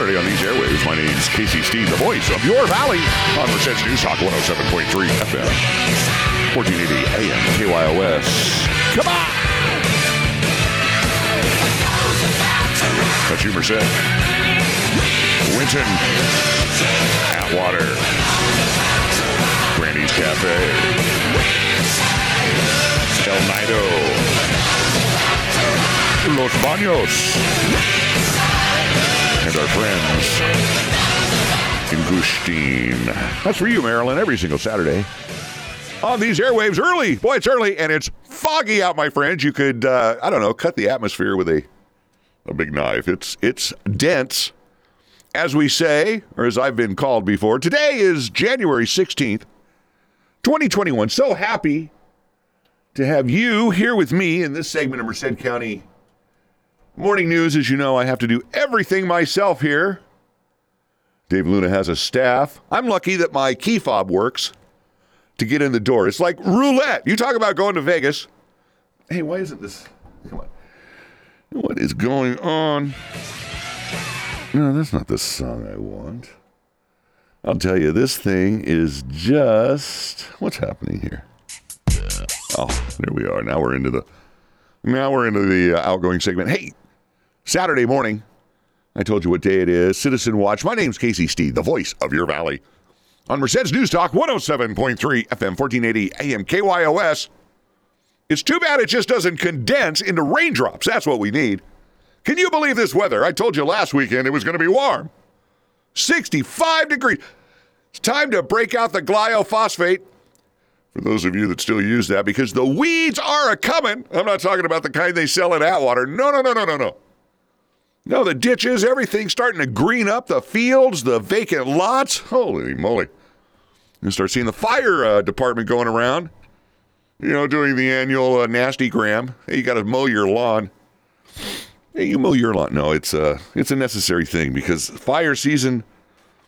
Saturday on these airwaves. My name is Casey Steed, the voice of your valley on Merced's News Talk 107.3 FM, 1480 AM, KYOS. Come on! That's you, Merced. Winton, Atwater, Granny's Cafe, El Nido, Los Baños, and our friends in Gustine. That's for you, Marilyn, every single Saturday on these airwaves early. Boy, it's early and it's foggy out, my friends. You could, uh, I don't know, cut the atmosphere with a a big knife. It's it's dense, as we say, or as I've been called before. Today is January sixteenth, twenty twenty one. So happy to have you here with me in this segment of Merced County Morning News. As you know, I have to do everything myself here. Dave Luna has a staff. I'm lucky that my key fob works to get in the door. It's like roulette. You talk about going to Vegas. Hey, why isn't this? Come on. What is going on? No, that's not the song I want. I'll tell you, this thing is just. What's happening here? Oh, there we are. Now we're into the. Now we're into the uh, outgoing segment. Hey, Saturday morning. I told you what day it is. Citizen Watch. My name's Casey Steed, the voice of your valley. On Merced's News Talk 107.3 FM 1480 AM KYOS. It's too bad it just doesn't condense into raindrops. That's what we need. Can you believe this weather? I told you last weekend it was going to be warm. 65 degrees. It's time to break out the glyphosate. For those of you that still use that, because the weeds are a coming. I'm not talking about the kind they sell in Atwater. No, no, no, no, no, no. No, the ditches, everything's starting to green up. The fields, the vacant lots. Holy moly! You start seeing the fire uh, department going around you know, doing the annual uh, nasty gram. Hey, you got to mow your lawn. Hey, you mow your lawn. No, it's a it's a necessary thing because fire season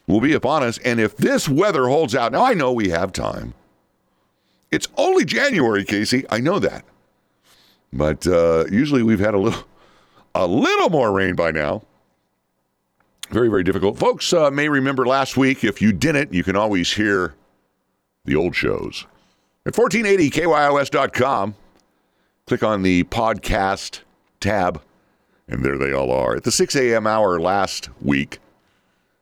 will be upon us, and if this weather holds out, now I know we have time. It's only January, Casey. I know that, but uh, usually we've had a little a little more rain by now. Very very difficult. Folks uh, may remember last week. If you didn't, you can always hear the old shows at 1480kyos.com. Click on the podcast tab, and there they all are. At the 6 a.m. hour last week,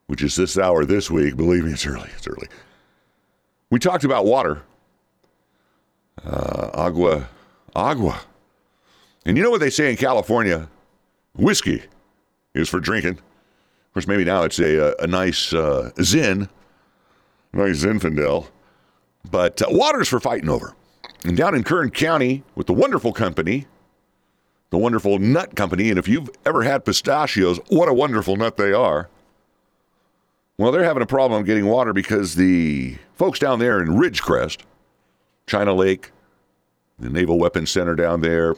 which is this hour this week, believe me, it's early. It's early. We talked about water. Uh, agua, agua. And you know what they say in California? Whiskey is for drinking. Of course, maybe now it's a, a, a nice uh, Zin, nice Zinfandel. But uh, water's for fighting over. And down in Kern County with the wonderful company, the wonderful nut company, and if you've ever had pistachios, what a wonderful nut they are. Well, they're having a problem getting water because the folks down there in Ridgecrest, China Lake, the Naval Weapons Center down there,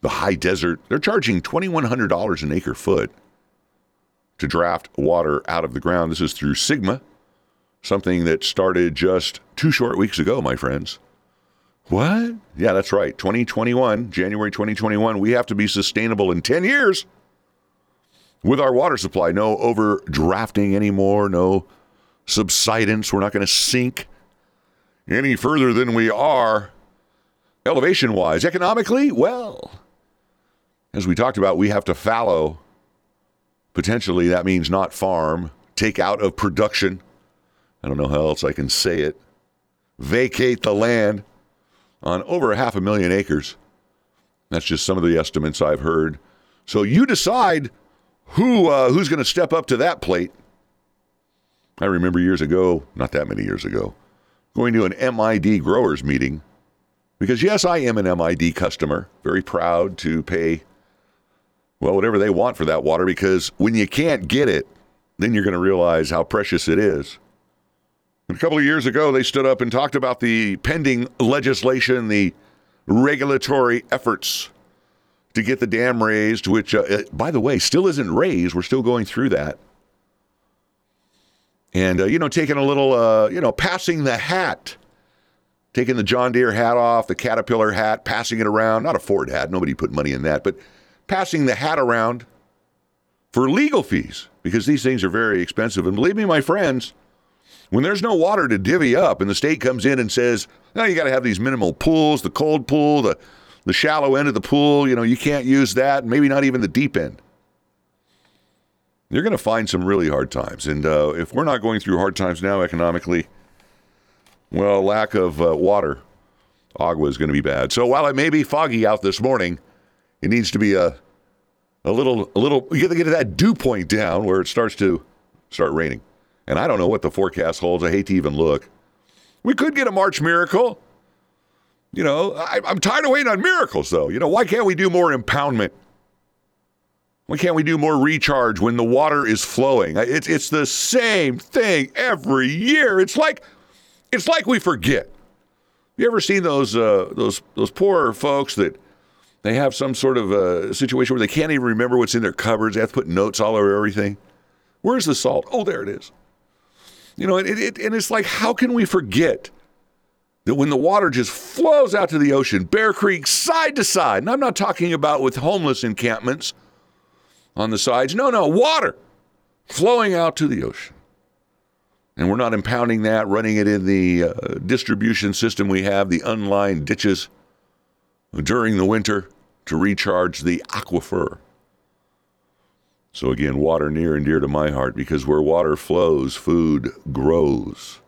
the high desert, they're charging $2,100 an acre foot to draft water out of the ground. This is through SGMA, something that started just two short weeks ago, my friends. What? Yeah, that's right. 2021, January 2021, we have to be sustainable in 10 years with our water supply. No overdrafting anymore, no subsidence. We're not going to sink any further than we are elevation wise. Economically, well, as we talked about, we have to fallow. Potentially, that means not farm, take out of production I don't know how else I can say it, vacate the land on over half a million acres. That's just some of the estimates I've heard. So you decide who uh, who's going to step up to that plate. I remember years ago, not that many years ago, going to an MID growers meeting because yes, I am an MID customer, very proud to pay well whatever they want for that water because when you can't get it, then you're going to realize how precious it is. A couple of years ago, they stood up and talked about the pending legislation, the regulatory efforts to get the dam raised, which, uh, by the way, still isn't raised. We're still going through that. And, uh, you know, taking a little, uh, you know, passing the hat, taking the John Deere hat off, the Caterpillar hat, passing it around. Not a Ford hat. Nobody put money in that, but passing the hat around for legal fees because these things are very expensive. And believe me, my friends, when there's no water to divvy up and the state comes in and says, no, you got to have these minimal pools, the cold pool, the, the shallow end of the pool, you know, you can't use that, maybe not even the deep end. You're going to find some really hard times. And uh, if we're not going through hard times now economically, well, lack of uh, water, agua is going to be bad. So while it may be foggy out this morning, it needs to be a a little a little you got to get that dew point down where it starts to start raining. And I don't know what the forecast holds. I hate to even look. We could get a March miracle. You know, I, I'm tired of waiting on miracles, though. You know, why can't we do more impoundment? Why can't we do more recharge when the water is flowing? It's it's the same thing every year. It's like it's like we forget. You ever seen those uh, those those poor folks that they have some sort of a situation where they can't even remember what's in their cupboards. They have to put notes all over everything. Where's the salt? Oh, there it is. You know, it, it, and it's like, how can we forget that when the water just flows out to the ocean, Bear Creek side to side, and I'm not talking about with homeless encampments on the sides. No, no, water flowing out to the ocean. And we're not impounding that, running it in the uh, distribution system we have, the unlined ditches during the winter to recharge the aquifer. So, again, water near and dear to my heart because where water flows, food grows.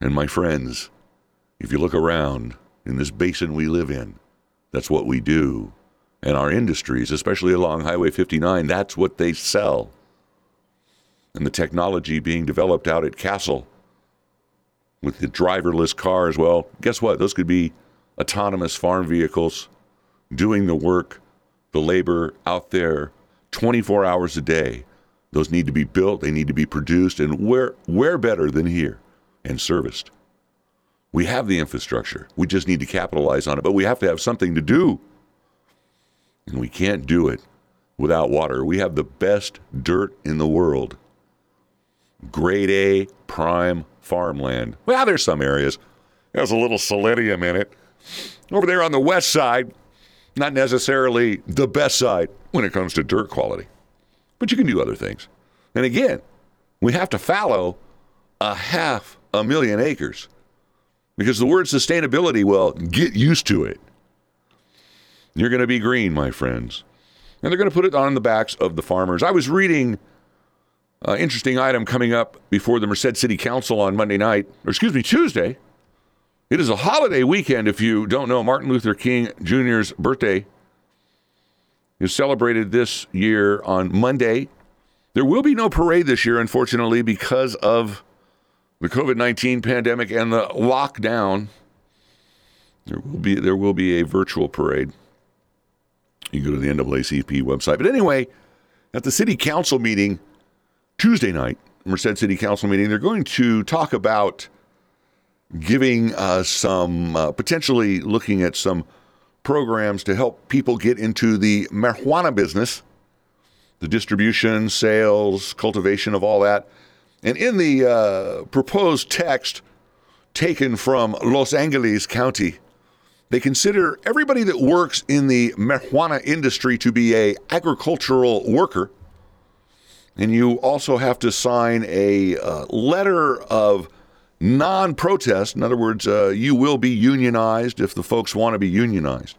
And, my friends, if you look around in this basin we live in, that's what we do. And our industries, especially along Highway 59, that's what they sell. And the technology being developed out at Castle with the driverless cars, well, guess what? Those could be autonomous farm vehicles doing the work, the labor out there 24 hours a day. Those need to be built, they need to be produced, and where, where better than here and serviced? We have the infrastructure. We just need to capitalize on it, but we have to have something to do. And we can't do it without water. We have the best dirt in the world. Grade A prime farmland. Well, there's some areas. There's a little selenium in it. Over there on the west side, not necessarily the best side when it comes to dirt quality, but you can do other things. And again, we have to fallow a half a million acres because the word sustainability, well, get used to it. You're going to be green, my friends. And they're going to put it on the backs of the farmers. I was reading an interesting item coming up before the Merced City Council on Monday night, or excuse me, Tuesday. It is a holiday weekend if you don't know. Martin Luther King Jr.'s birthday is celebrated this year on Monday. There will be no parade this year, unfortunately, because of the COVID 19 pandemic and the lockdown. There will be there will be a virtual parade. You go to the NAACP website. But anyway, at the city council meeting Tuesday night, Merced City Council meeting, they're going to talk about giving uh, some uh, potentially looking at some programs to help people get into the marijuana business, the distribution, sales, cultivation of all that. And in the uh, proposed text taken from Los Angeles County, they consider everybody that works in the marijuana industry to be a agricultural worker. And you also have to sign a uh, letter of non protest. In other words, uh, you will be unionized if the folks want to be unionized.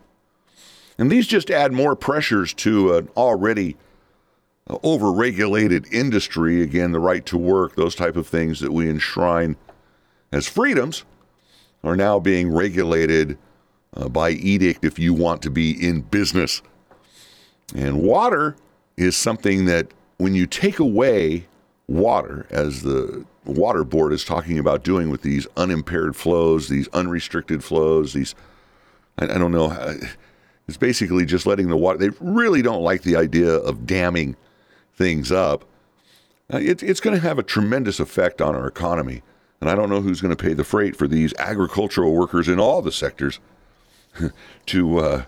And these just add more pressures to an already uh, overregulated industry. Again, the right to work, those type of things that we enshrine as freedoms are now being regulated uh, by edict if you want to be in business. And water is something that when you take away water, as the water board is talking about doing with these unimpaired flows, these unrestricted flows, these, I, I don't know, it's basically just letting the water, they really don't like the idea of damming things up. Uh, it, it's going to have a tremendous effect on our economy. And I don't know who's going to pay the freight for these agricultural workers in all the sectors to uh,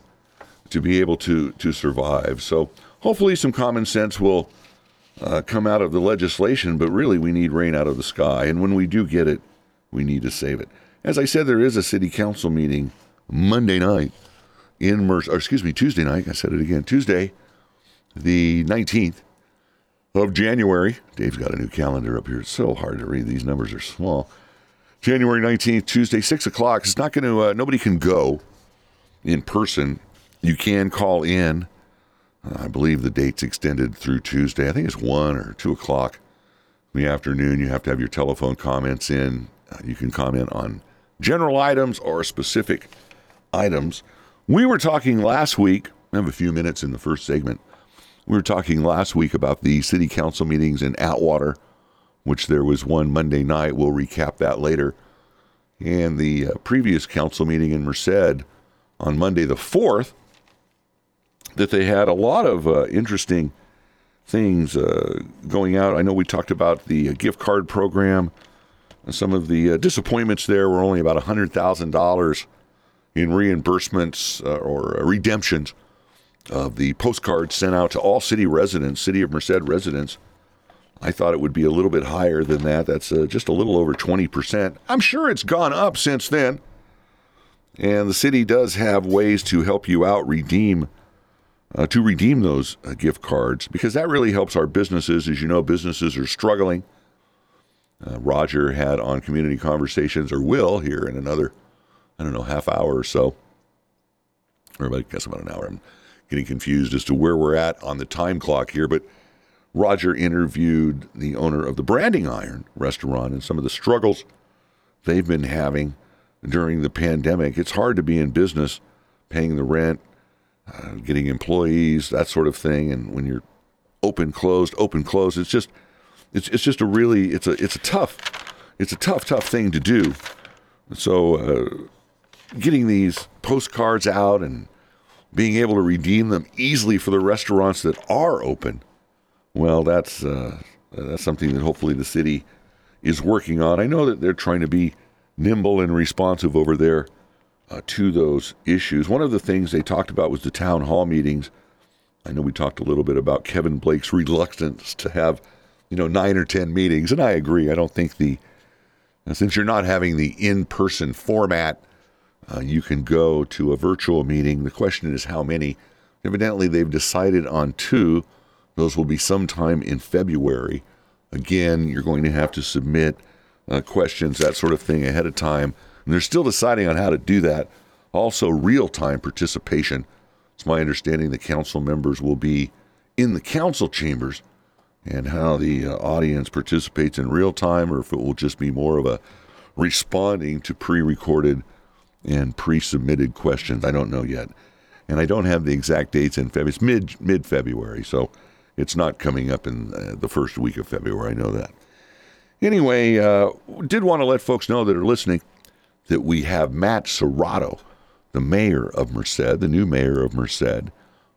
to be able to to survive. So hopefully, some common sense will uh, come out of the legislation, but really we need rain out of the sky. And when we do get it, we need to save it. As I said, there is a city council meeting Monday night in Merced, or excuse me, Tuesday night. I said it again, Tuesday, the 19th of January. Dave's got a new calendar up here. It's so hard to read. These numbers are small. January 19th, Tuesday, 6 o'clock. It's not going to, uh, nobody can go in person. You can call in. I believe the date's extended through Tuesday. I think it's 1 or 2 o'clock in the afternoon. You have to have your telephone comments in. Uh, you can comment on general items or specific items. We were talking last week, I have a few minutes in the first segment. We were talking last week about the city council meetings in Atwater, which there was one Monday night. We'll recap that later. And the uh, previous council meeting in Merced on Monday the 4th, that they had a lot of uh, interesting things uh, going out. I know we talked about the uh, gift card program. Some of the uh, disappointments there were only about $100,000 in reimbursements uh, or redemptions of the postcards sent out to all city residents, City of Merced residents. I thought it would be a little bit higher than that. That's uh, just a little over 20%. I'm sure it's gone up since then. And the city does have ways to help you out redeem uh, to redeem those uh, gift cards because that really helps our businesses. As you know, businesses are struggling. Uh, Roger had on Community Conversations, or will here in another, I don't know, half hour or so, or I guess about an hour. I'm getting confused as to where we're at on the time clock here, but Roger interviewed the owner of the Branding Iron restaurant and some of the struggles they've been having during the pandemic. It's hard to be in business, paying the rent, uh, getting employees, that sort of thing. And when you're open, closed, open, closed, it's just it's it's just a really it's a it's a tough it's a tough tough thing to do. So uh, getting these postcards out and being able to redeem them easily for the restaurants that are open, well, that's uh, that's something that hopefully the city is working on. I know that they're trying to be nimble and responsive over there uh, to those issues. One of the things they talked about was the town hall meetings. I know we talked a little bit about Kevin Blake's reluctance to have, you know, nine or ten meetings, and I agree. I don't think the since you're not having the in-person format, uh, you can go to a virtual meeting. The question is how many. Evidently, they've decided on two. Those will be sometime in February. Again, you're going to have to submit uh, questions, that sort of thing, ahead of time. And they're still deciding on how to do that. Also, real time participation. It's my understanding the council members will be in the council chambers and how the uh, audience participates in real time or if it will just be more of a responding to pre recorded and pre submitted questions. I don't know yet. And I don't have the exact dates in February. It's mid mid February, so it's not coming up in uh, the first week of February. I know that. Anyway, uh, did want to let folks know that are listening that we have Matt Serratto, the mayor of Merced, the new mayor of Merced,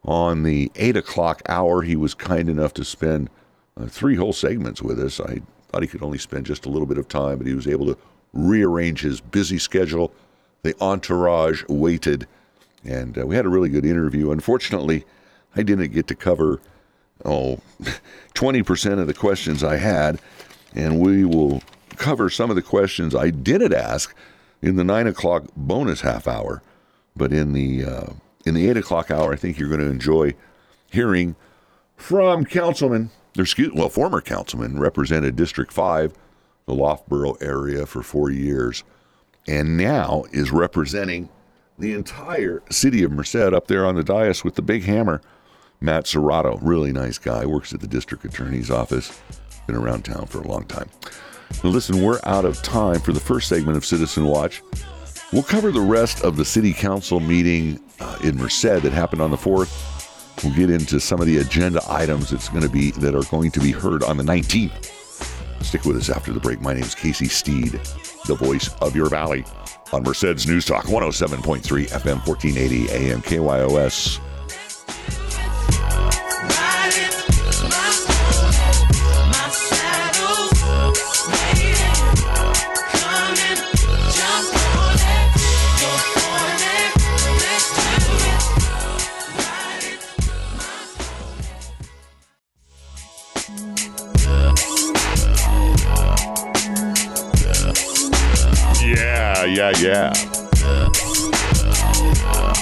on the eight o'clock hour. He was kind enough to spend uh, three whole segments with us. I thought he could only spend just a little bit of time, but he was able to rearrange his busy schedule. The entourage waited, and uh, we had a really good interview. Unfortunately, I didn't get to cover oh 20% of the questions I had, and we will cover some of the questions I didn't ask in the nine o'clock bonus half hour. But in the uh, in the eight o'clock hour, I think you're going to enjoy hearing from Councilman, excuse, well, former Councilman, represented District Five, the Loughborough area for four years, and now is representing the entire city of Merced up there on the dais with the big hammer. Matt Serratto, really nice guy, works at the district attorney's office, been around town for a long time. Now, listen, we're out of time for the first segment of Citizen Watch. We'll cover the rest of the city council meeting uh, in Merced that happened on the 4th. We'll get into some of the agenda items that's going to be that are going to be heard on the 19th. Stick with us after the break. My name is Casey Steed, the voice of your valley on Merced's News Talk 107.3 FM 1480 AM KYOS. Yeah, yeah.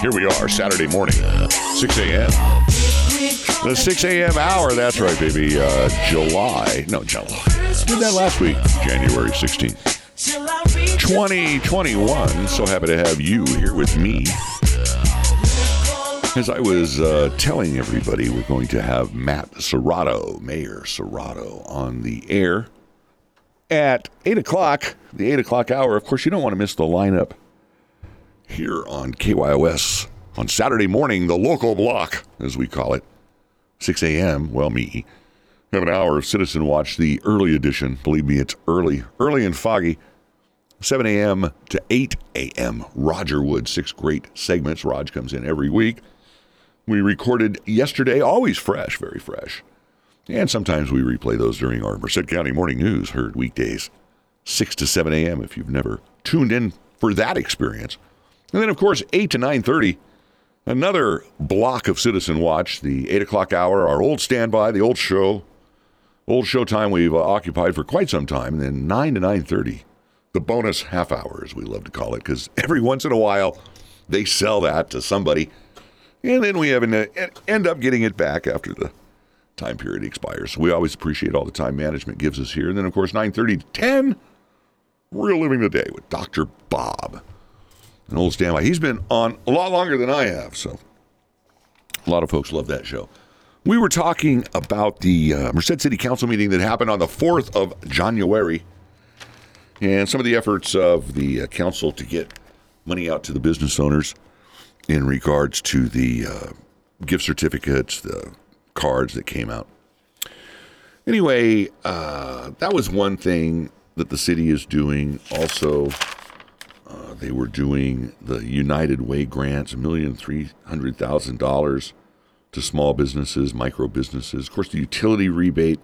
Here we are, Saturday morning, 6 a.m. The 6 a.m. hour. That's right, baby. Uh, July. No, July. Did that last week, January 16th. 2021. So happy to have you here with me. As I was uh, telling everybody, we're going to have Matt Serratto, Mayor Serratto, on the air at 8 o'clock, the 8 o'clock hour. Of course, you don't want to miss the lineup here on KYOS on Saturday morning, the local block, as we call it, 6 a.m. Well, me. Have an hour of Citizen Watch, the early edition. Believe me, it's early, early and foggy. 7 a.m. to 8 a.m. Roger Wood, six great segments. Raj comes in every week. We recorded yesterday, always fresh, very fresh. And sometimes we replay those during our Merced County Morning News, heard weekdays, 6 to 7 a.m. if you've never tuned in for that experience. And then, of course, 8 to 9.30, another block of Citizen Watch, the 8 o'clock hour, our old standby, the old show, old show time we've uh, occupied for quite some time. And then 9 to 9.30, the bonus half hour, as we love to call it, because every once in a while they sell that to somebody, and then we have an, end up getting it back after the time period expires. So we always appreciate all the time management gives us here. And then, of course, 9.30 to 10, Real Living the Day with Dr. Bob, an old standby. He's been on a lot longer than I have, so a lot of folks love that show. We were talking about the uh, Merced City Council meeting that happened on the 4th of January and some of the efforts of the uh, council to get money out to the business owners in regards to the uh, gift certificates, the cards that came out. Anyway, uh, that was one thing that the city is doing. Also, uh, they were doing the United Way grants, a million three hundred thousand dollars to small businesses, micro businesses. Of course, the utility rebate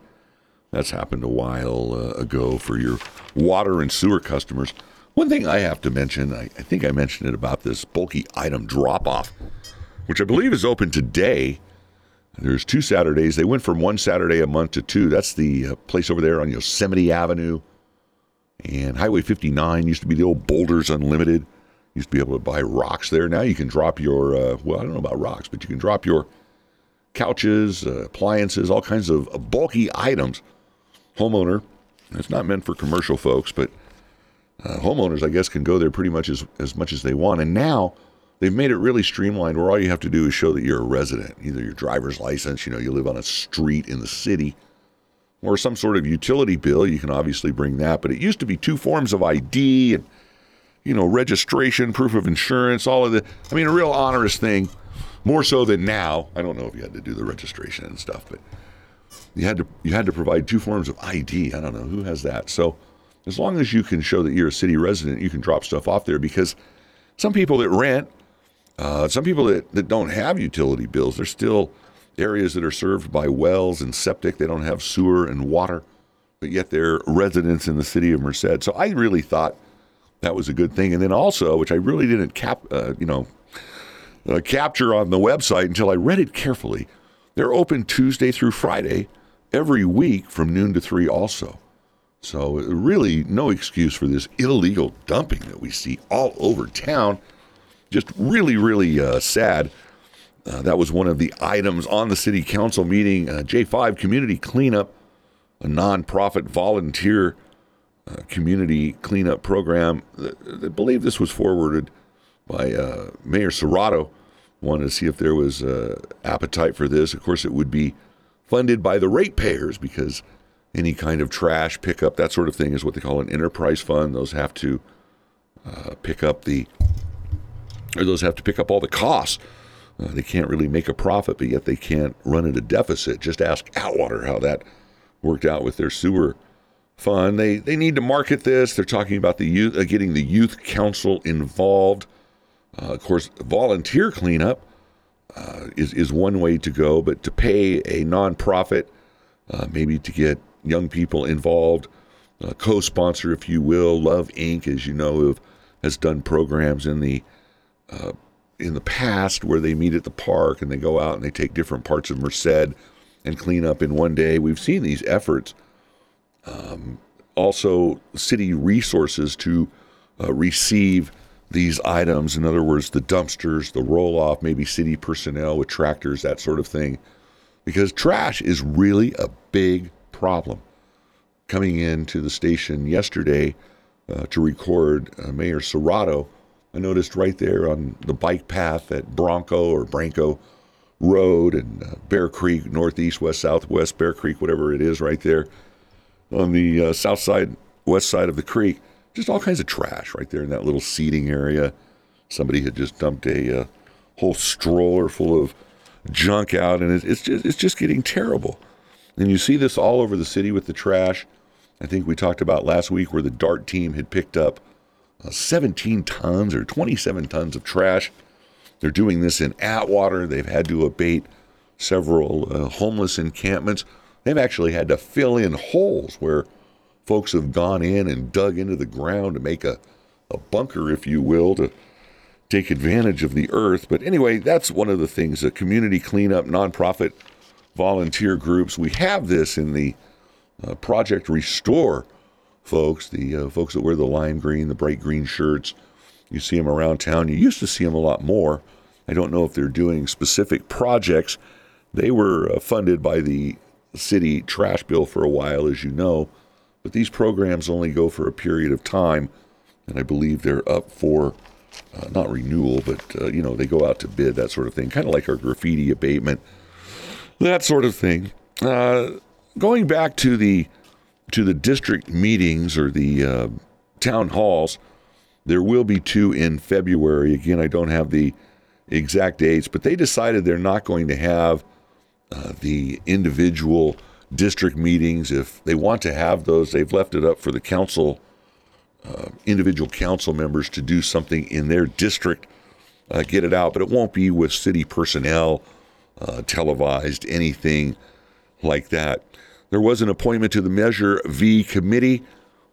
that's happened a while uh, ago for your water and sewer customers. One thing I have to mention, I, I think I mentioned it about this bulky item drop off, which I believe is open today. There's two Saturdays. They went from one Saturday a month to two. That's the uh, place over there on Yosemite Avenue and Highway 59 used to be the old Boulders Unlimited. Used to be able to buy rocks there. Now you can drop your, uh, well, I don't know about rocks, but you can drop your couches, uh, appliances, all kinds of bulky items homeowner. It's not meant for commercial folks, but uh, homeowners, I guess, can go there pretty much as, as much as they want. And now they've made it really streamlined where all you have to do is show that you're a resident, either your driver's license, you know, you live on a street in the city, or some sort of utility bill. You can obviously bring that. But it used to be two forms of ID and, you know, registration, proof of insurance, all of the, I mean, a real onerous thing, more so than now. I don't know if you had to do the registration and stuff, but you had to you had to provide two forms of ID. I don't know who has that. So as long as you can show that you're a city resident, you can drop stuff off there because some people that rent, uh, some people that, that don't have utility bills, there's still areas that are served by wells and septic. They don't have sewer and water, but yet they're residents in the city of Merced. So I really thought that was a good thing. And then also, which I really didn't cap, uh, you know, uh, capture on the website until I read it carefully, they're open Tuesday through Friday every week from noon to three also. So really no excuse for this illegal dumping that we see all over town. Just really, really uh, sad. Uh, that was one of the items on the city council meeting. Uh, J5 Community Cleanup, a nonprofit volunteer uh, community cleanup program. I believe this was forwarded by uh, Mayor Serratto. Wanted to see if there was uh, appetite for this. Of course, it would be funded by the ratepayers because any kind of trash pickup, that sort of thing, is what they call an enterprise fund. Those have to uh, pick up the, or those have to pick up all the costs. Uh, they can't really make a profit, but yet they can't run at a deficit. Just ask Atwater how that worked out with their sewer fund. They they need to market this. They're talking about the youth, uh, getting the youth council involved. Uh, of course, volunteer cleanup uh, is, is one way to go, but to pay a nonprofit, uh, maybe to get young people involved, uh, co sponsor, if you will. Love Inc., as you know, have, has done programs in the uh, in the past where they meet at the park and they go out and they take different parts of Merced and clean up in one day. We've seen these efforts. Um, also, city resources to uh, receive these items. In other words, the dumpsters, the roll off, maybe city personnel with tractors, that sort of thing. because trash is really a big problem. Coming into the station yesterday uh, to record uh, Mayor Serratto, I noticed right there on the bike path at Bronco or Branco Road and uh, Bear Creek, northeast, west, southwest, Bear Creek, whatever it is, right there on the uh, south side, west side of the creek, just all kinds of trash right there in that little seating area. Somebody had just dumped a uh, whole stroller full of junk out, and it's just it's just getting terrible. And you see this all over the city with the trash. I think we talked about last week where the DART team had picked up 17 tons or 27 tons of trash. They're doing this in Atwater. They've had to abate several uh, homeless encampments. They've actually had to fill in holes where folks have gone in and dug into the ground to make a, a bunker, if you will, to take advantage of the earth. But anyway, that's one of the things the community cleanup, nonprofit volunteer groups. We have this in the uh, Project Restore folks, the uh, folks that wear the lime green, the bright green shirts. You see them around town. You used to see them a lot more. I don't know if they're doing specific projects. They were uh, funded by the city trash bill for a while, as you know, but these programs only go for a period of time, and I believe they're up for uh, not renewal, but uh, you know they go out to bid, that sort of thing, kind of like our graffiti abatement, that sort of thing. Uh, going back to the to the district meetings or the uh, town halls, there will be two in February. Again, I don't have the exact dates, but they decided they're not going to have uh, the individual district meetings. If they want to have those, they've left it up for the council, uh, individual council members to do something in their district, uh, get it out, but it won't be with city personnel, uh, televised, anything like that. There was an appointment to the Measure V committee.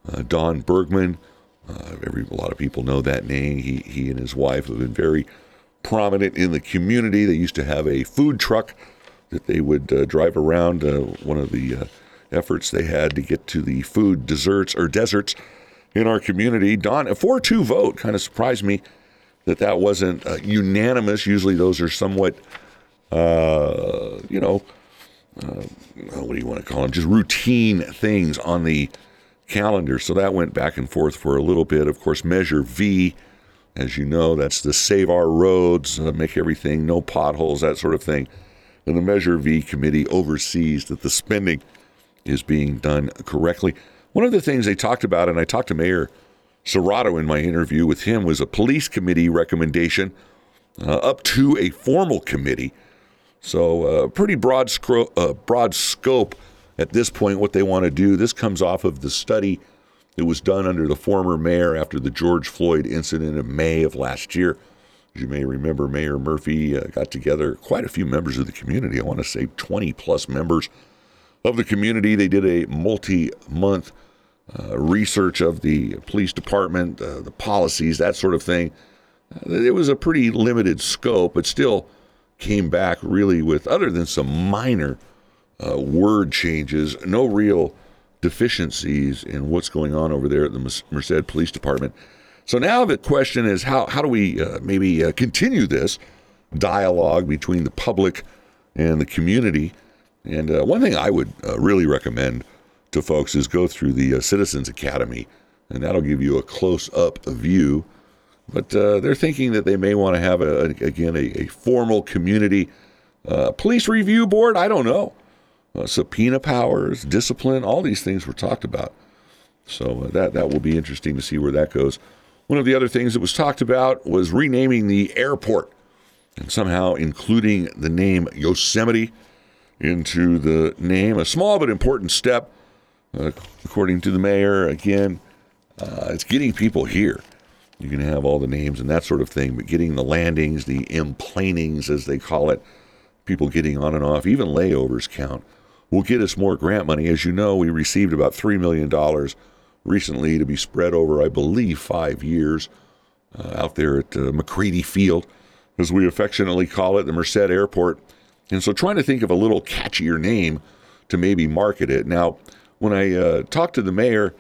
Uh, Don Bergman, every, a lot of people know that name. He, he and his wife have been very prominent in the community. They used to have a food truck that they would uh, drive around. Uh, one of the uh, efforts they had to get to the food desserts or deserts in our community. Don, a 4 2 vote kind of surprised me that that wasn't uh, unanimous. Usually those are somewhat, uh, you know, uh, what do you want to call them? Just routine things on the calendar. So that went back and forth for a little bit. Of course, Measure V, as you know, that's the save our roads, make everything, no potholes, that sort of thing and the Measure V committee oversees that the spending is being done correctly. One of the things they talked about, and I talked to Mayor Serratto in my interview with him, was a police committee recommendation uh, up to a formal committee. So, uh, pretty broad, scro- uh, broad scope at this point, what they want to do. This comes off of the study that was done under the former mayor after the George Floyd incident in May of last year. As you may remember, Mayor Murphy uh, got together quite a few members of the community. I want to say 20 plus members of the community. They did a multi month uh, research of the police department, uh, the policies, that sort of thing. Uh, it was a pretty limited scope, but still came back really with, other than some minor uh, word changes, no real deficiencies in what's going on over there at the Merced Police Department. So now the question is how, how do we uh, maybe uh, continue this dialogue between the public and the community? And uh, one thing I would uh, really recommend to folks is go through the uh, Citizens Academy, and that'll give you a close up view. But uh, they're thinking that they may want to have, a, again, a, a formal community police review board. I don't know. subpoena powers, discipline, all these things were talked about. So that, that will be interesting to see where that goes. One of the other things that was talked about was renaming the airport and somehow including the name Yosemite into the name. A small but important step, uh, according to the mayor. Again, uh, it's getting people here. You can have all the names and that sort of thing, but getting the landings, the emplanings, as they call it, people getting on and off, even layovers count, will get us more grant money. As you know, we received about $3 million recently to be spread over, I believe, five years uh, out there at uh, MacReady Field, as we affectionately call it, the Merced Airport. And so trying to think of a little catchier name to maybe market it. Now, when I uh, talked to the mayor,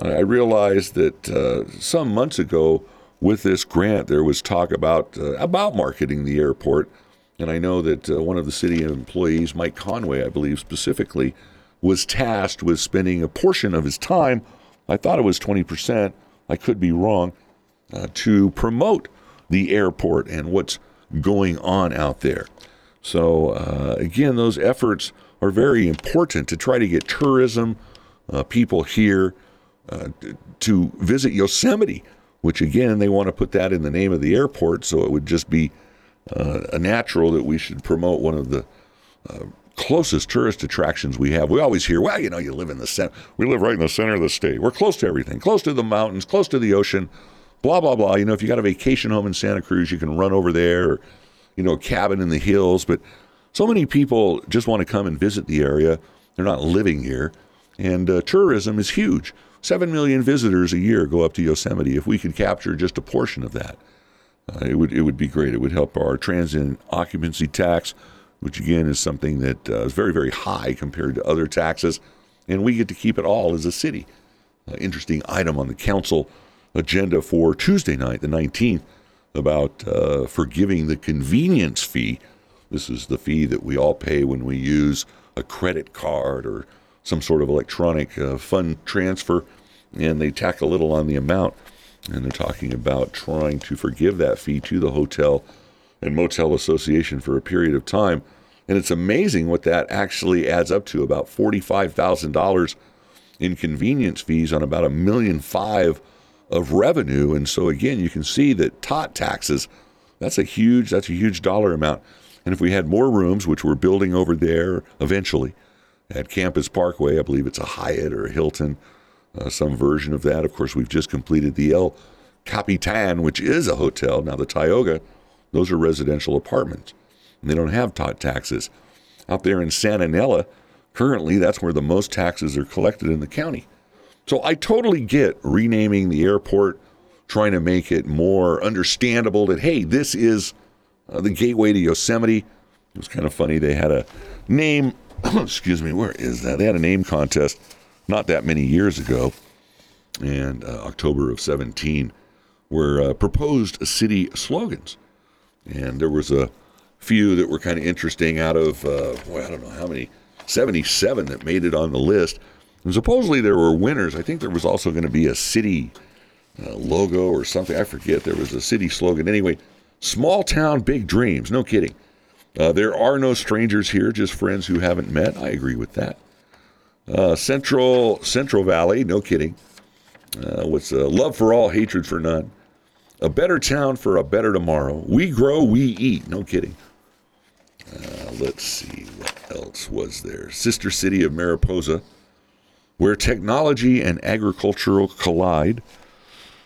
I realized that uh, some months ago with this grant, there was talk about uh, about marketing the airport And I know that uh, one of the city employees, Mike Conway, I believe specifically, was tasked with spending a portion of his time, I thought it was 20%, I could be wrong, uh, to promote the airport and what's going on out there. So, uh, again, those efforts are very important to try to get tourism, uh, people here uh, to visit Yosemite, which again, they want to put that in the name of the airport. So it would just be uh, a natural that we should promote one of the uh, closest tourist attractions we have. We always hear, well, you know, you live in the center. We live right in the center of the state. We're close to everything, close to the mountains, close to the ocean, blah, blah, blah. You know, if you got a vacation home in Santa Cruz, you can run over there, or, you know, a cabin in the hills. But so many people just want to come and visit the area. They're not living here. And uh, tourism is huge. Seven million visitors a year go up to Yosemite. If we could capture just a portion of that, uh, it would it would be great. It would help our transient occupancy tax, which again is something that uh, is very very high compared to other taxes, and we get to keep it all as a city. Uh, interesting item on the council agenda for Tuesday night, the 19th, about uh, forgiving the convenience fee. This is the fee that we all pay when we use a credit card or some sort of electronic uh, fund transfer, and they tack a little on the amount. And they're talking about trying to forgive that fee to the hotel and motel association for a period of time. And it's amazing what that actually adds up to about $45,000 in convenience fees on about a million five of revenue. And so again, you can see that TOT taxes, that's a huge, that's a huge dollar amount. And if we had more rooms, which we're building over there eventually, at Campus Parkway. I believe it's a Hyatt or a Hilton, uh, some version of that. Of course, we've just completed the El Capitan, which is a hotel. Now, the Tioga, those are residential apartments, and they don't have TOT taxes. Out there in Santa Nella, currently, that's where the most taxes are collected in the county. So I totally get renaming the airport, trying to make it more understandable that, hey, this is uh, the gateway to Yosemite. It was kind of funny. They had a name excuse me, where is that? They had a name contest not that many years ago, and uh, October of 17, where uh, proposed city slogans. And there was a few that were kind of interesting out of, uh, I don't know how many, 77 that made it on the list. And supposedly there were winners. I think there was also going to be a city uh, logo or something. I forget. There was a city slogan. Anyway, small town, big dreams. No kidding. Uh, there are no strangers here, just friends who haven't met. I agree with that. Uh, Central Central Valley, no kidding. Uh, what's uh, love for all, hatred for none. A better town for a better tomorrow. We grow, we eat. No kidding. Uh, let's see what else was there. Sister city of Mariposa, where technology and agricultural collide.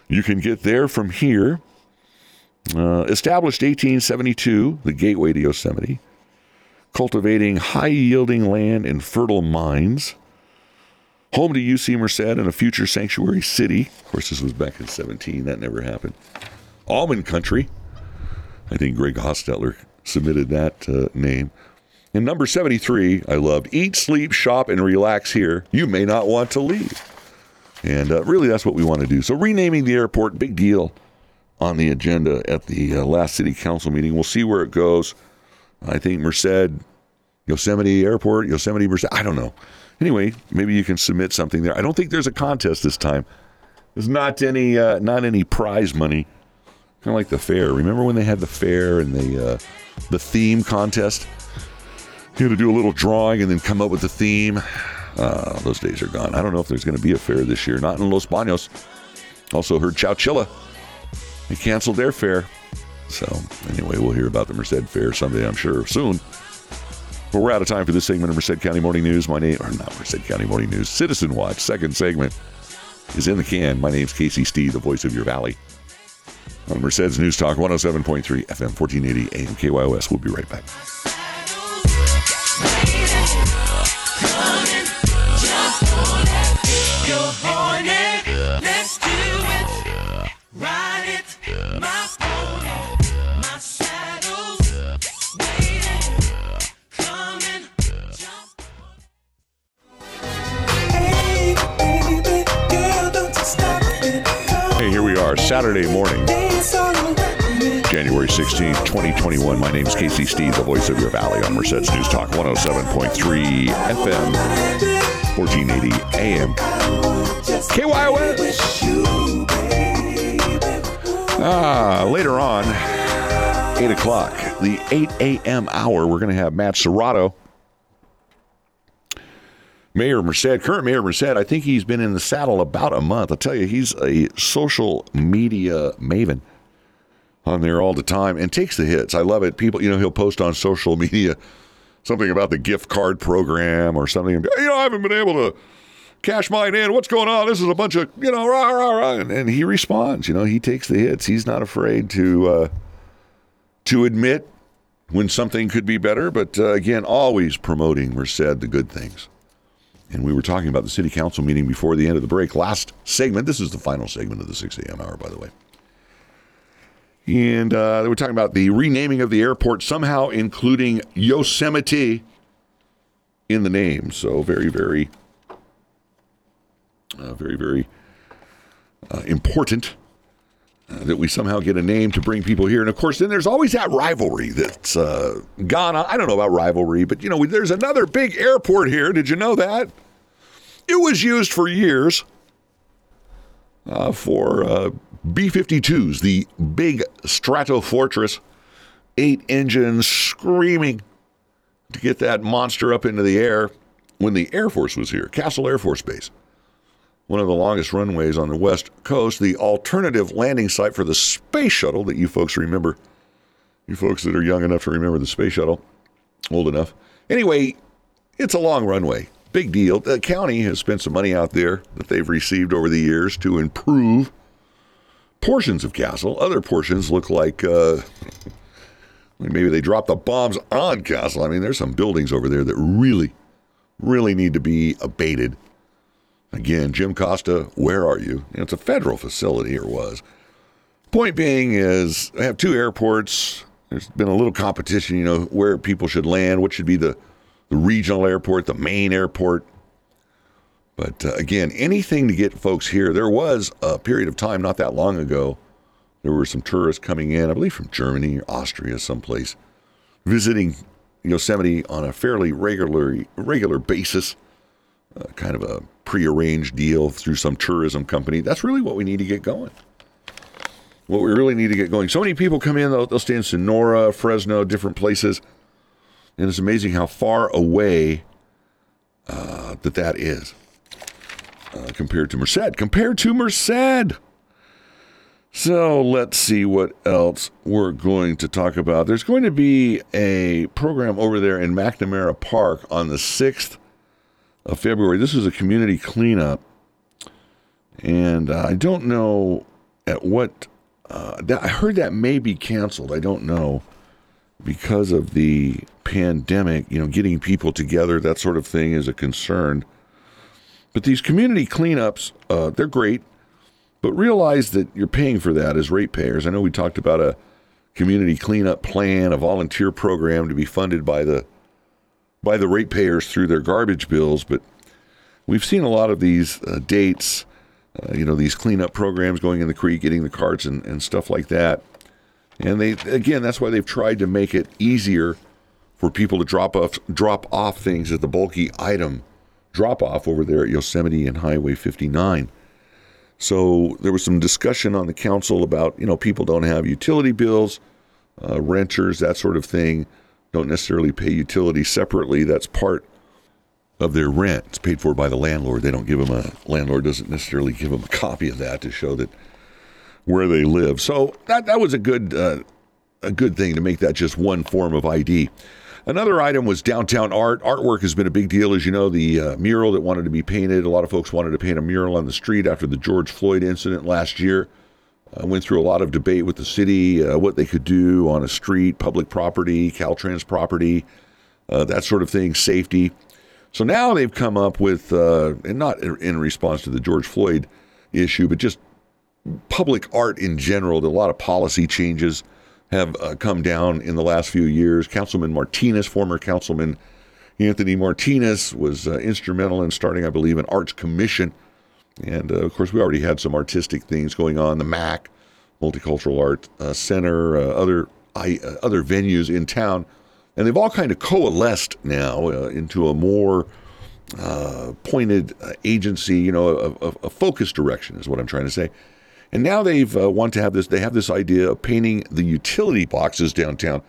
You can get there from here. Uh, established 1872, the gateway to Yosemite, cultivating high yielding land and fertile mines. Home to UC Merced and a future sanctuary city. Of course, this was back in 17. That never happened. Almond Country. I think Greg Hostetler submitted that uh, name. And number 73, I loved Eat, Sleep, Shop, and Relax here. You may not want to leave. And uh, really, that's what we want to do. So, renaming the airport, big deal on the agenda at the uh, last city council meeting. We'll see where it goes. I think Merced, Yosemite Airport, Yosemite Merced. I don't know. Anyway, maybe you can submit something there. I don't think there's a contest this time. There's not any uh, not any prize money. Kind of like the fair. Remember when they had the fair and the uh, the theme contest? You had to do a little drawing and then come up with the theme. Uh, those days are gone. I don't know if there's going to be a fair this year. Not in Los Banos. Also heard Chowchilla they canceled their fair. So, anyway, we'll hear about the Merced Fair someday, I'm sure, soon. But we're out of time for this segment of Merced County Morning News. My name, or not Merced County Morning News, Citizen Watch, second segment is in the can. My name's Casey Steed, the voice of your valley. On Merced's News Talk 107.3 FM 1480 AM KYOS. We'll be right back. Saturday morning, January 16th, 2021. My name is Casey Steed, the voice of your valley on Merced's News Talk 107.3 FM, 1480 AM. KYOS. Ah, later on, 8 o'clock, the 8 a.m. hour, we're going to have Matt Serratto. Mayor Merced, current Mayor Merced, I think he's been in the saddle about a month. I'll tell you, he's a social media maven on there all the time and takes the hits. I love it. People, you know, he'll post on social media something about the gift card program or something. You know, I haven't been able to cash mine in. What's going on? This is a bunch of, you know, rah, rah, rah. And, and he responds. You know, he takes the hits. He's not afraid to uh, to admit when something could be better. But uh, again, always promoting Merced the good things. And we were talking about the city council meeting before the end of the break. Last segment. This is the final segment of the 6 a.m. hour, by the way. And uh, they were talking about the renaming of the airport, somehow including Yosemite in the name. So very, very, uh, very, very uh, important that we somehow get a name to bring people here. And of course, then there's always that rivalry that's uh, gone on. I don't know about rivalry, but you know, there's another big airport here. Did you know that? It was used for years uh, for uh, B 52s, the big Stratofortress, eight engines screaming to get that monster up into the air when the Air Force was here, Castle Air Force Base. One of the longest runways on the West Coast, the alternative landing site for the space shuttle that you folks remember. You folks that are young enough to remember the space shuttle, old enough. Anyway, it's a long runway. Big deal. The county has spent some money out there that they've received over the years to improve portions of Castle. Other portions look like uh, maybe they dropped the bombs on Castle. I mean, there's some buildings over there that really, really need to be abated. Again, Jim Costa, where are you? it's a federal facility, or was. Point being is, I have two airports. There's been a little competition, you know, where people should land, what should be the, the regional airport, the main airport. But uh, again, anything to get folks here. There was a period of time not that long ago. There were some tourists coming in, I believe from Germany Austria, someplace, visiting Yosemite on a fairly regular regular basis, uh, kind of a prearranged deal through some tourism company. That's really what we need to get going. What we really need to get going. So many people come in; they'll, they'll stay in Sonora, Fresno, different places, and it's amazing how far away uh, that that is uh, compared to Merced. Compared to Merced. So let's see what else we're going to talk about. There's going to be a program over there in McNamara Park on the 6th of February. This is a community cleanup. And uh, I don't know at what. Uh, that, I heard that may be canceled. I don't know because of the pandemic. You know, getting people together, that sort of thing, is a concern. But these community cleanups, uh, they're great, but realize that you're paying for that as ratepayers. I know we talked about a community cleanup plan, a volunteer program to be funded by the by the ratepayers through their garbage bills, but we've seen a lot of these uh, dates, uh, you know, these cleanup programs going in the creek, getting the carts and, and stuff like that. And they again, that's why they've tried to make it easier for people to drop off drop off things at the bulky item drop off over there at Yosemite and Highway 59. So there was some discussion on the council about, you know, people don't have utility bills, uh, renters, that sort of thing, don't necessarily pay utilities separately. That's part of their rent. It's paid for by the landlord. They don't give them a landlord doesn't necessarily give them a copy of that to show that where they live. So that that was a good uh, a good thing to make that just one form of ID. Another item was downtown art. Artwork has been a big deal, as you know. The uh, mural that wanted to be painted. A lot of folks wanted to paint a mural on the street after the George Floyd incident last year. I went through a lot of debate with the city, uh, what they could do on a street, public property, Caltrans property, uh, that sort of thing, safety. So now they've come up with, uh, and not in response to the George Floyd issue, but just public art in general, a lot of policy changes have uh, come down in the last few years. Councilman Martinez, former Councilman Anthony Martinez, was uh, instrumental in starting, I believe, an arts commission. And uh, of course, we already had some artistic things going on. The MAC Multicultural Art uh, Center, uh, other I, uh, other venues in town, and they've all kind of coalesced now uh, into a more uh, pointed agency, you know, a, a, a focused direction is what I'm trying to say. And now they've want to have this. They have this idea of painting the utility boxes downtown.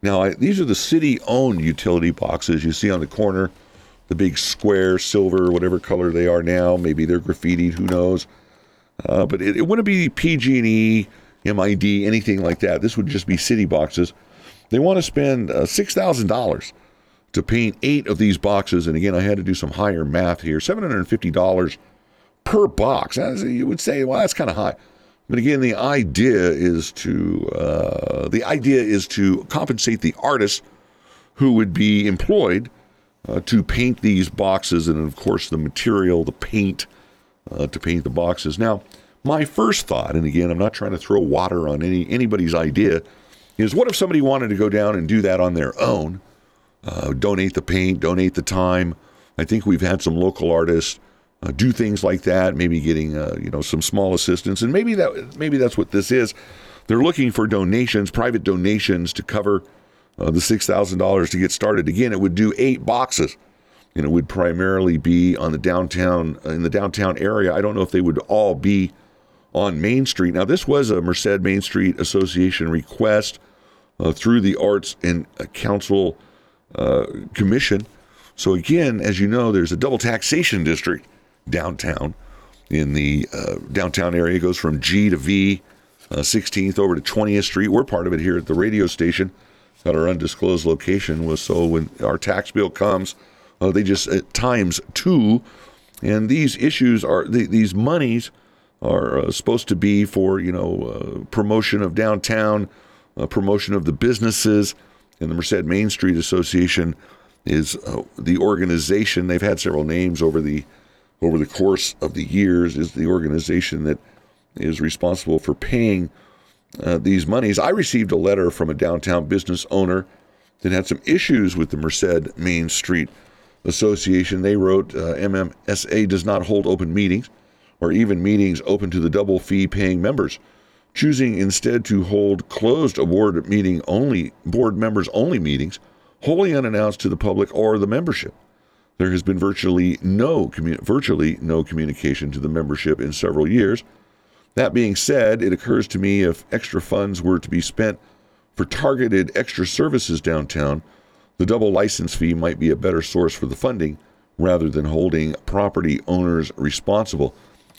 Now I, these are the city-owned utility boxes you see on the corner, the big square, silver, whatever color they are now. Maybe they're graffitied. Who knows? Uh, but it, it, wouldn't be PG&E, MID, anything like that. This would just be city boxes. They want to spend uh, $6,000 to paint eight of these boxes. And again, I had to do some higher math here. $750 per box. You would say, well, that's kind of high. But again, the idea is to uh, the idea is to compensate the artists who would be employed uh, to paint these boxes, and of course, the material, the paint uh, to paint the boxes. Now, my first thought, and again, I'm not trying to throw water on any anybody's idea, is what if somebody wanted to go down and do that on their own, uh, donate the paint, donate the time. I think we've had some local artists uh, do things like that, maybe getting uh, you know some small assistance, and maybe that maybe that's what this is. They're looking for donations, private donations, to cover uh, the six thousand dollars to get started. Again, it would do eight boxes and it would primarily be on the downtown in the downtown area. I don't know if they would all be on Main Street. Now, this was a Merced Main Street Association request uh, through the Arts and Council uh, Commission. So again, as you know, there's a double taxation district downtown. In the uh, downtown area, it goes from G to V, 16th uh, over to 20th Street. We're part of it here at the radio station. Got our undisclosed location was so when our tax bill comes, uh, they just at times two, and these issues are these monies are uh, supposed to be for you know uh, promotion of downtown, uh, promotion of the businesses, and the Merced Main Street Association is uh, the organization. They've had several names over the over the course of the years. Is the organization that is responsible for paying uh, these monies. I received a letter from a downtown business owner that had some issues with the Merced Main Street Association, they wrote uh, MMSA does not hold open meetings or even meetings open to the double fee paying members, choosing instead to hold closed board meeting only board members only meetings, wholly unannounced to the public or the membership. There has been virtually no commu- virtually no communication to the membership in several years. That being said, it occurs to me if extra funds were to be spent for targeted extra services downtown, the double license fee might be a better source for the funding rather than holding property owners responsible.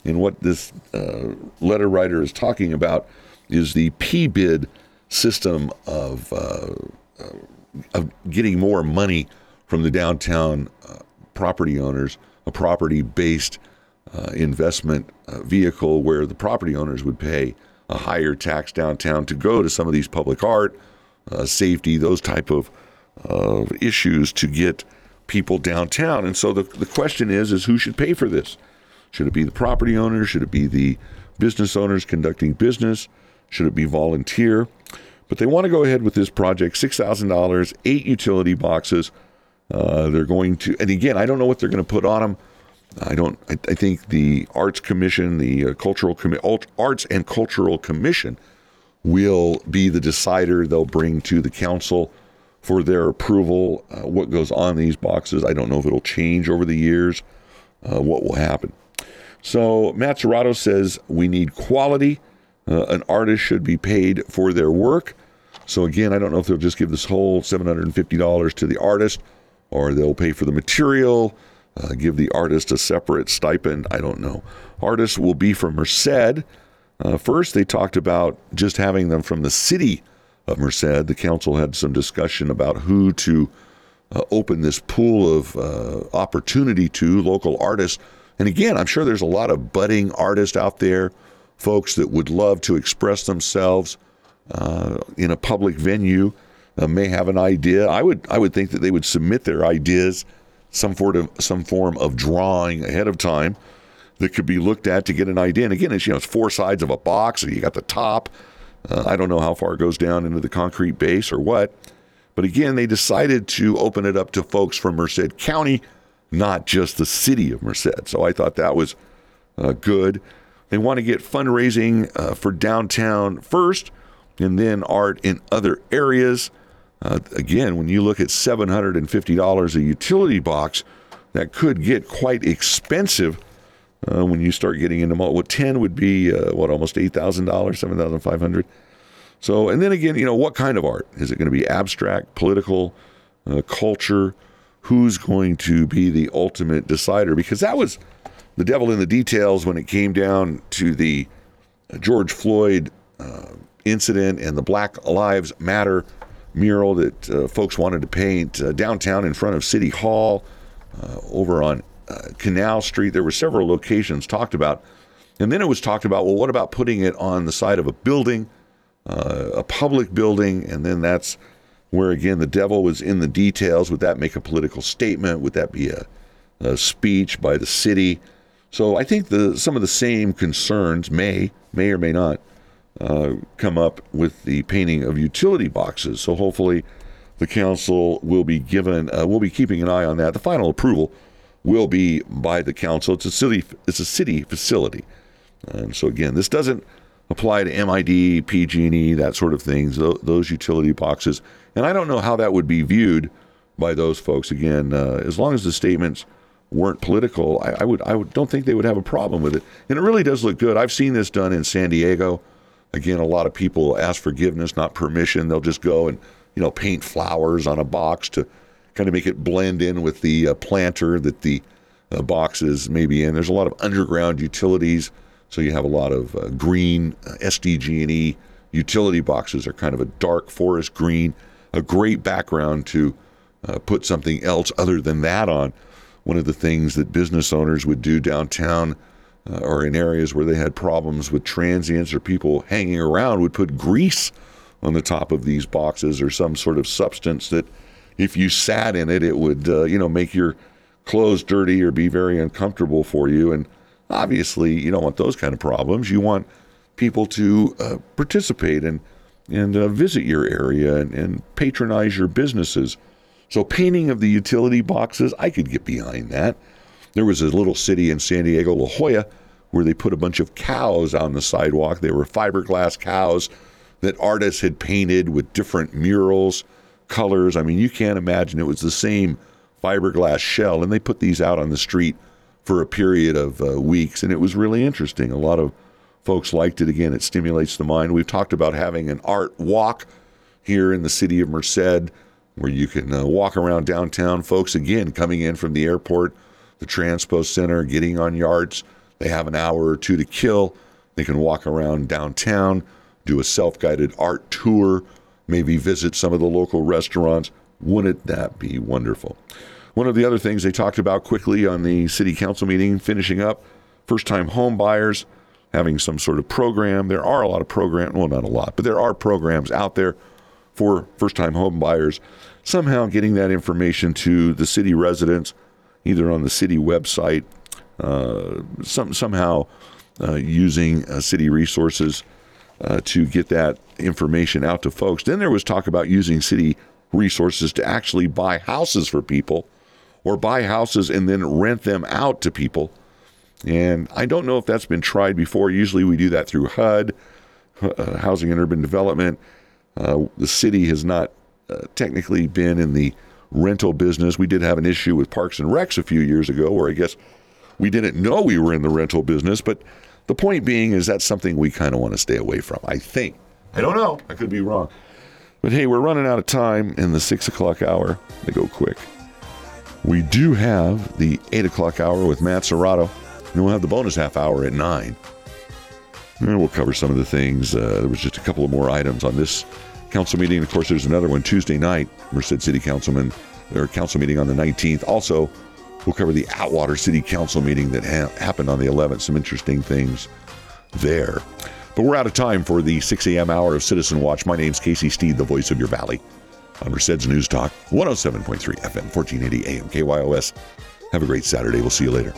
And what this uh, letter writer is talking about is the PBID system of, uh, uh, of getting more money from the downtown uh, property owners, a property based uh, investment uh, vehicle where the property owners would pay a higher tax downtown to go to some of these public art, safety, those type of issues to get people downtown. And so the, the question is, is who should pay for this? Should it be the property owner? Should it be the business owners conducting business? Should it be volunteer? But they want to go ahead with this project $6,000, eight utility boxes. Uh, they're going to, and again, I don't know what they're going to put on them. I don't. I, I think the Arts Commission, the uh, Cultural Com- Arts and Cultural Commission, will be the decider. They'll bring to the council for their approval. Uh, what goes on these boxes, I don't know if it'll change over the years. Uh, what will happen? So Matt Serratto says we need quality. Uh, an artist should be paid for their work. So again, I don't know if they'll just give this whole $750 to the artist or they'll pay for the material, uh, give the artist a separate stipend. I don't know. Artists will be from Merced. Uh, first, they talked about just having them from the city of Merced. The council had some discussion about who to uh, open this pool of uh, opportunity to local artists. And again, I'm sure there's a lot of budding artists out there, folks that would love to express themselves uh, in a public venue, uh, may have an idea. I would I would think that they would submit their ideas, some sort of some form of drawing ahead of time that could be looked at to get an idea. And again, it's you know it's four sides of a box. You got the top, uh, I don't know how far it goes down into the concrete base or what. But again, they decided to open it up to folks from Merced County, not just the city of Merced. So I thought that was uh, good. They want to get fundraising uh, for downtown first and then art in other areas. Uh, again, when you look at $750 a utility box, that could get quite expensive uh, when you start getting into what 10 would be uh, what almost $8,000, 7,500. So, and then again, you know, what kind of art? Is it going to be abstract, political, uh, culture? Who's going to be the ultimate decider? Because that was the devil in the details when it came down to the George Floyd uh, incident and the Black Lives Matter mural that uh, folks wanted to paint uh, downtown in front of City Hall, uh, over on uh, Canal Street. There were several locations talked about. And then it was talked about well, what about putting it on the side of a building, uh, a public building? And then that's where, again, the devil was in the details. Would that make a political statement? Would that be a, a speech by the city? So I think the some of the same concerns may, may or may not, uh, come up with the painting of utility boxes. So hopefully, the council will be given. Uh, we'll be keeping an eye on that. The final approval will be by the council. It's a city. It's a city facility, and so again, this doesn't apply to MID, PG&E, that sort of things. Those utility boxes, and I don't know how that would be viewed by those folks. Again, uh, as long as the statements weren't political, I, I, would I would don't think they would have a problem with it. And it really does look good. I've seen this done in San Diego. Again, a lot of people ask forgiveness, not permission. They'll just go and you know paint flowers on a box to kind of make it blend in with the uh, planter that the uh, boxes may be in. There's a lot of underground utilities, so you have a lot of uh, green uh, SDG&E utility boxes are kind of a dark forest green, a great background to uh, put something else other than that on. One of the things that business owners would do downtown uh, or in areas where they had problems with transients or people hanging around would put grease on the top of these boxes or some sort of substance that if you sat in it, it would, uh, you know, make your clothes dirty or be very uncomfortable for you. And obviously, you don't want those kind of problems. You want people to uh, participate and and uh, visit your area and, and patronize your businesses. So painting of the utility boxes, I could get behind that. There was a little city in San Diego, La Jolla, where they put a bunch of cows on the sidewalk. They were fiberglass cows that artists had painted with different murals, colors. I mean, you can't imagine it was the same fiberglass shell, and they put these out on the street for a period of uh, weeks, and it was really interesting. A lot of folks liked it. Again, it stimulates the mind. We've talked about having an art walk here in the city of Merced, where you can uh, walk around downtown. Folks, again, coming in from the airport, the Transpo Center, getting on YARTS. They have an hour or two to kill. They can walk around downtown do a self guided art tour, maybe visit some of the local restaurants. Wouldn't that be wonderful? One of the other things they talked about quickly on the city council meeting, finishing up, first time home buyers having some sort of program. There are a lot of programs, well, not a lot, but there are programs out there for first time home buyers. Somehow getting that information to the city residents, either on the city website, uh, some, somehow uh, using uh, city resources uh, to get that information out to folks. Then there was talk about using city resources to actually buy houses for people or buy houses and then rent them out to people. And I don't know if that's been tried before. Usually we do that through HUD, uh, Housing and Urban Development. Uh, the city has not uh, technically been in the rental business. We did have an issue with Parks and Recs a few years ago where I guess we didn't know we were in the rental business, but the point being is that's something we kind of want to stay away from, I think. I don't know. I could be wrong. But hey, we're running out of time in the six o'clock hour. They go quick. We do have the eight o'clock hour with Matt Serratto, and we'll have the bonus half hour at nine. And we'll cover some of the things. Uh, there was just a couple of more items on this council meeting. Of course, there's another one Tuesday night, Merced City Councilman, or council meeting on the 19th. Also, We'll cover the Atwater City Council meeting that ha- happened on the 11th. Some interesting things there. But we're out of time for the 6 a.m. hour of Citizen Watch. My name's Casey Steed, the voice of your valley. On Merced's News Talk, 107.3 FM, 1480 AM, KYOS. Have a great Saturday. We'll see you later.